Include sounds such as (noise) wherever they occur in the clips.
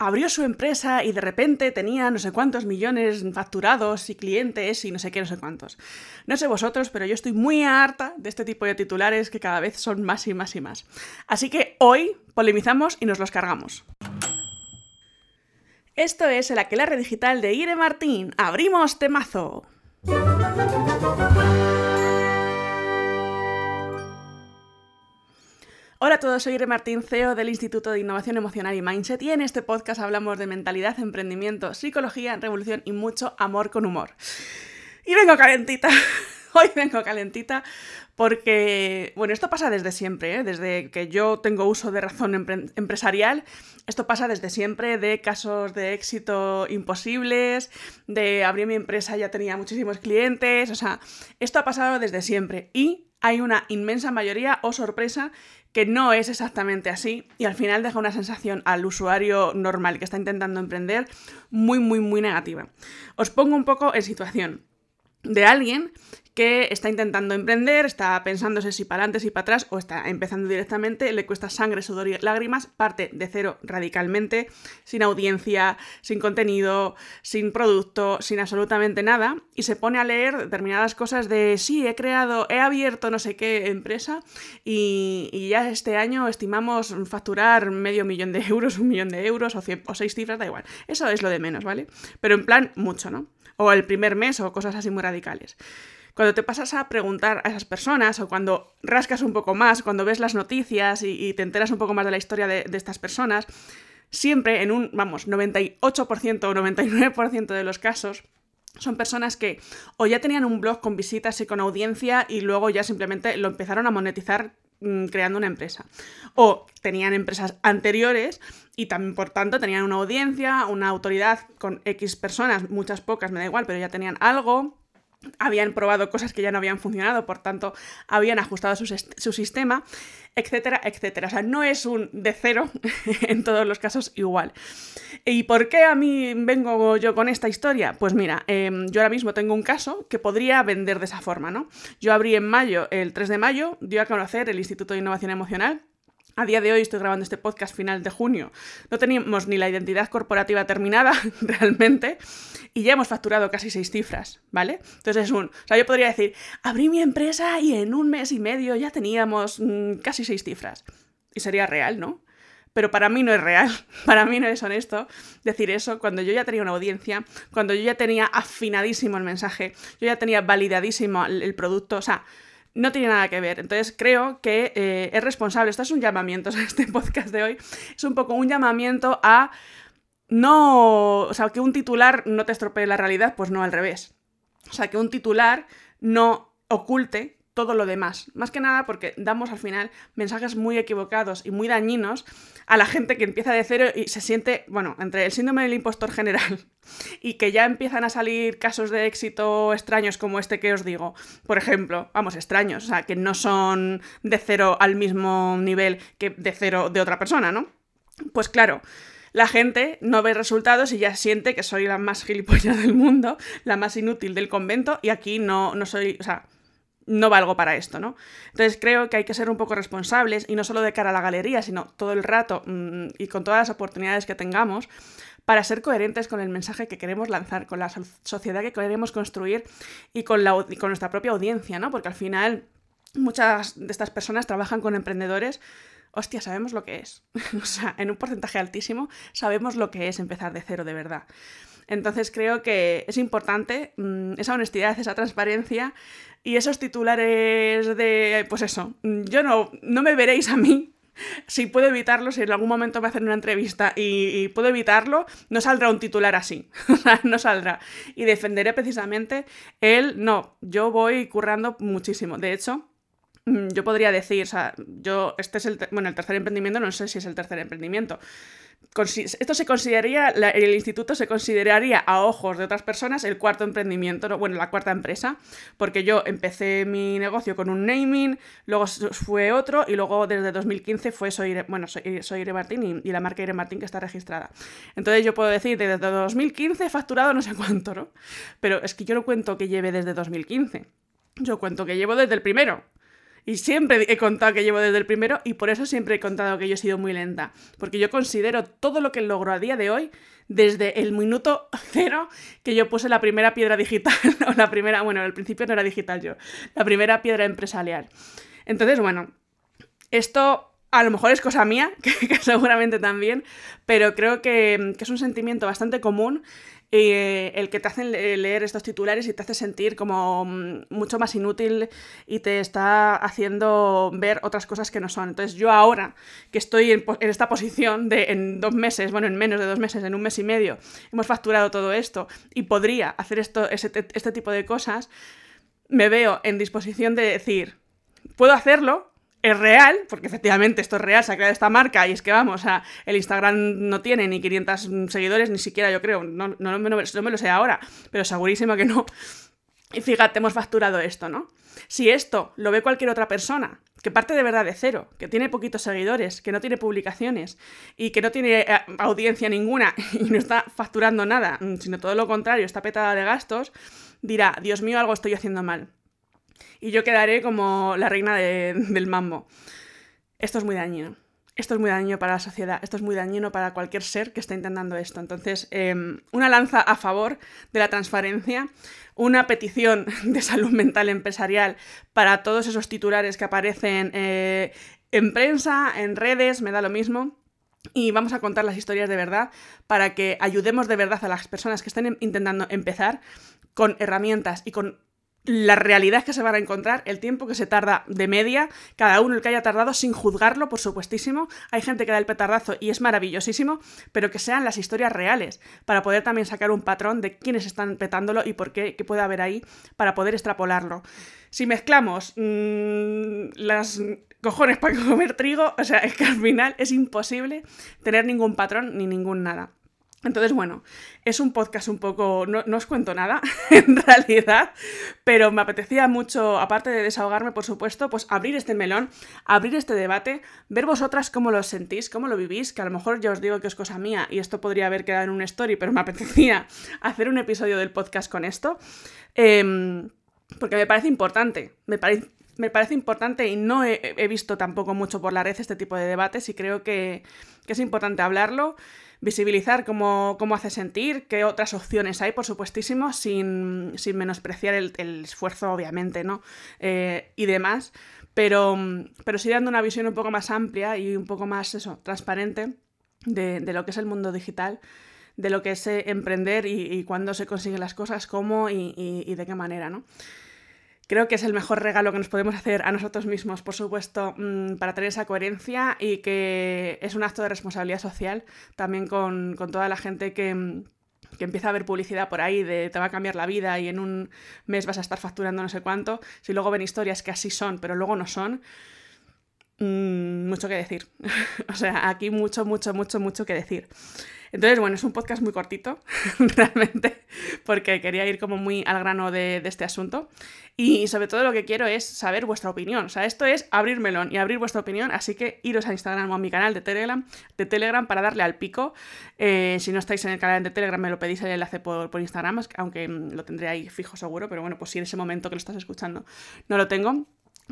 abrió su empresa y de repente tenía no sé cuántos millones facturados y clientes y no sé qué, no sé cuántos. No sé vosotros, pero yo estoy muy harta de este tipo de titulares que cada vez son más y más y más. Así que hoy polemizamos y nos los cargamos. Esto es el Aquelarre Digital de Ire Martín. ¡Abrimos temazo! Hola a todos, soy Ire Martín, CEO del Instituto de Innovación Emocional y Mindset y en este podcast hablamos de mentalidad, emprendimiento, psicología, revolución y mucho amor con humor. Y vengo calentita, (laughs) hoy vengo calentita porque, bueno, esto pasa desde siempre, ¿eh? desde que yo tengo uso de razón empresarial, esto pasa desde siempre, de casos de éxito imposibles, de abrir mi empresa ya tenía muchísimos clientes, o sea, esto ha pasado desde siempre y hay una inmensa mayoría, o sorpresa, que no es exactamente así y al final deja una sensación al usuario normal que está intentando emprender muy, muy, muy negativa. Os pongo un poco en situación de alguien que está intentando emprender, está pensándose si para adelante, si para atrás, o está empezando directamente, le cuesta sangre, sudor y lágrimas, parte de cero radicalmente, sin audiencia, sin contenido, sin producto, sin absolutamente nada, y se pone a leer determinadas cosas de, sí, he creado, he abierto no sé qué empresa, y, ya este año estimamos facturar medio millón de euros, un millón de euros, o, o seis cifras, da igual. Eso es lo de menos, ¿vale? Pero en plan, mucho, ¿no? O el primer mes, o cosas así muy radicales. Cuando te pasas a preguntar a esas personas o cuando rascas un poco más, cuando ves las noticias y, te enteras un poco más de la historia de, estas personas, siempre en un, vamos, 98% o 99% de los casos, son personas que o ya tenían un blog con visitas y con audiencia y luego ya simplemente lo empezaron a monetizar mm, creando una empresa. O tenían empresas anteriores y también, por tanto, tenían una audiencia, una autoridad con X personas, muchas pocas, me da igual, pero ya tenían algo habían probado cosas que ya no habían funcionado, por tanto, habían ajustado su, sistema, etcétera, etcétera. O sea, no es un de cero (laughs) en todos los casos igual. ¿Y por qué a mí vengo yo con esta historia? Pues mira, em, yo ahora mismo tengo un caso que podría vender de esa forma, ¿no? Yo abrí en mayo, el 3 de mayo, dio a conocer el Instituto de Innovación Emocional, a día de hoy estoy grabando este podcast final de junio. No teníamos ni la identidad corporativa terminada (laughs) realmente y ya hemos facturado casi seis cifras, ¿vale? Entonces es un... O sea, yo podría decir, abrí mi empresa y en un mes y medio ya teníamos mm, casi seis cifras. Y sería real, ¿no? Pero para mí no es real, (laughs) para mí no es honesto decir eso cuando yo ya tenía una audiencia, cuando yo ya tenía afinadísimo el mensaje, yo ya tenía validadísimo el producto, o sea, no tiene nada que ver. Entonces creo que eh, es responsable, esto es un llamamiento, (laughs) este podcast de hoy es un poco un llamamiento a no, o sea, que un titular no te estropee la realidad, pues no al revés. O sea, que un titular no oculte todo lo demás. Más que nada porque damos al final mensajes muy equivocados y muy dañinos a la gente que empieza de cero y se siente, bueno, entre el síndrome del impostor general (laughs) y que ya empiezan a salir casos de éxito extraños como este que os digo. Por ejemplo, vamos, extraños, o sea, que no son de cero al mismo nivel que de cero de otra persona, ¿no? Pues claro, la gente no ve resultados y ya siente que soy la más gilipollas del mundo, la más inútil del convento y aquí no, no soy, o sea, no valgo para esto, ¿no? Entonces creo que hay que ser un poco responsables y no solo de cara a la galería, sino todo el rato mm, y con todas las oportunidades que tengamos para ser coherentes con el mensaje que queremos lanzar, con la sociedad que queremos construir y con, la, con nuestra propia audiencia, ¿no? Porque al final muchas de estas personas trabajan con emprendedores hostia, sabemos lo que es. (laughs) o sea, en un porcentaje altísimo sabemos lo que es empezar de cero de verdad. Entonces creo que es importante mm, esa honestidad, esa transparencia y esos titulares de, pues eso, yo no, no me veréis a mí. Si puedo evitarlo, si en algún momento me hacen una entrevista y, puedo evitarlo, no saldrá un titular así. (laughs) no saldrá. Y defenderé precisamente el no. Yo voy currando muchísimo. De hecho, mm, yo podría decir, o sea, yo, este es el, bueno, el tercer emprendimiento, no sé si es el tercer emprendimiento, esto se consideraría, el instituto se consideraría a ojos de otras personas el cuarto emprendimiento, bueno, la cuarta empresa, porque yo empecé mi negocio con un naming, luego fue otro y luego desde 2015 fue Soy, bueno, soy, soy Martín y, la marca Ire Martín que está registrada. Entonces yo puedo decir, desde 2015 he facturado no sé cuánto, ¿no? Pero es que yo no cuento que lleve desde 2015, yo cuento que llevo desde el primero. Y siempre he contado que llevo desde el primero y por eso siempre he contado que yo he sido muy lenta. Porque yo considero todo lo que logro a día de hoy desde el minuto cero que yo puse la primera piedra digital, (laughs) o la primera, bueno, al principio no era digital yo, la primera piedra empresarial. Entonces, bueno, esto a lo mejor es cosa mía, (laughs) que, seguramente también, pero creo que, que, es un sentimiento bastante común eh, el que te hacen leer estos titulares y te hace sentir como mm, mucho más inútil y te está haciendo ver otras cosas que no son. Entonces yo ahora que estoy en, esta posición de en dos meses, bueno, en menos de dos meses, en un mes y medio, hemos facturado todo esto y podría hacer esto, este tipo de cosas, me veo en disposición de decir, puedo hacerlo, es real, porque efectivamente esto es real, se ha creado esta marca y es que vamos, el Instagram no tiene ni 500 seguidores, ni siquiera yo creo, no, no, me lo sé ahora, pero segurísimo que no. Y fíjate, hemos facturado esto, ¿no? Si esto lo ve cualquier otra persona, que parte de verdad de cero, que tiene poquitos seguidores, que no tiene publicaciones y que no tiene eh, audiencia ninguna (laughs) y no está facturando nada, sino todo lo contrario, está petada de gastos, dirá, Dios mío, algo estoy haciendo mal y yo quedaré como la reina del mambo. Esto es muy dañino. Esto es muy dañino para la sociedad, esto es muy dañino para cualquier ser que esté intentando esto. Entonces, em, una lanza a favor de la transparencia, una petición (laughs) de salud mental empresarial para todos esos titulares que aparecen eh, en prensa, en redes, me da lo mismo. Y vamos a contar las historias de verdad para que ayudemos de verdad a las personas que estén intentando empezar con herramientas y con la realidad que se van a encontrar, el tiempo que se tarda de media, cada uno el que haya tardado sin juzgarlo, por supuestísimo. Hay gente que da el petardazo y es maravillosísimo, pero que sean las historias reales, para poder también sacar un patrón de quiénes están petándolo y por qué, qué puede haber ahí, para poder extrapolarlo. Si mezclamos mmm, las cojones para comer trigo, o sea, es que al final es imposible tener ningún patrón ni ningún nada. Entonces, bueno, es un podcast un poco, no, os cuento nada, (laughs) en realidad, pero me apetecía mucho, aparte de desahogarme, por supuesto, pues abrir este melón, abrir este debate, ver vosotras cómo lo sentís, cómo lo vivís, que a lo mejor ya os digo que es cosa mía y esto podría haber quedado en una story, pero me (laughs) apetecía hacer un episodio del podcast con esto, em, porque me parece importante, me parece... Me parece importante y no he, visto tampoco mucho por la red este tipo de debates y creo que, que es importante hablarlo visibilizar cómo, hace sentir, qué otras opciones hay, por supuestísimo, sin, menospreciar el, esfuerzo, obviamente, ¿no? Eh, y demás, pero, pero sí dando una visión un poco más amplia y un poco más, eso, transparente de, lo que es el mundo digital de lo que es eh, emprender y, cuándo se consiguen las cosas, cómo y, y de qué manera, ¿no? Creo que es el mejor regalo que nos podemos hacer a nosotros mismos, por supuesto, mm, para tener esa coherencia y que es un acto de responsabilidad social también con, toda la gente que, mm, que empieza a ver publicidad por ahí de te va a cambiar la vida y en un mes vas a estar facturando no sé cuánto, si luego ven historias que así son, pero luego no son, mm, mucho que decir. (laughs) o sea, aquí mucho, mucho, mucho, mucho que decir. Entonces, bueno, es un podcast muy cortito, (laughs) realmente, porque quería ir como muy al grano de, este asunto. Y sobre todo lo que quiero es saber vuestra opinión. O sea, esto es abrir melón y abrir vuestra opinión. Así que iros a Instagram o a mi canal de Telegram, de Telegram para darle al pico. Eh, si no estáis en el canal de Telegram, me lo pedís el enlace por, por Instagram, aunque mm, lo tendré ahí fijo seguro. Pero bueno, pues si en ese momento que lo estás escuchando no lo tengo,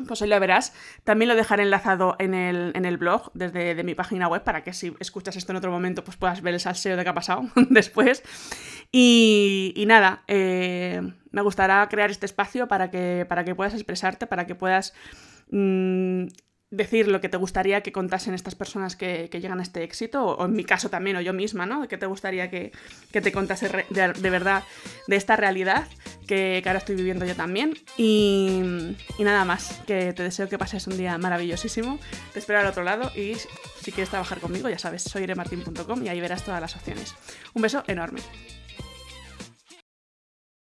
pues ahí lo verás. También lo dejaré enlazado en el, en el blog desde mi página web para que si escuchas esto en otro momento pues puedas ver el salseo de qué ha pasado (laughs) después. Y, nada, eh, me gustará crear este espacio para que, para que puedas expresarte, para que puedas mm, decir lo que te gustaría que contasen estas personas que, llegan a este éxito, o, en mi caso también, o yo misma, ¿no? Que te gustaría que, te contase de, verdad de esta realidad que, ahora estoy viviendo yo también. Y, y, nada más, que te deseo que pases un día maravillosísimo. Te espero al otro lado y si quieres trabajar conmigo, ya sabes, soy iremartin.com y ahí verás todas las opciones. Un beso enorme.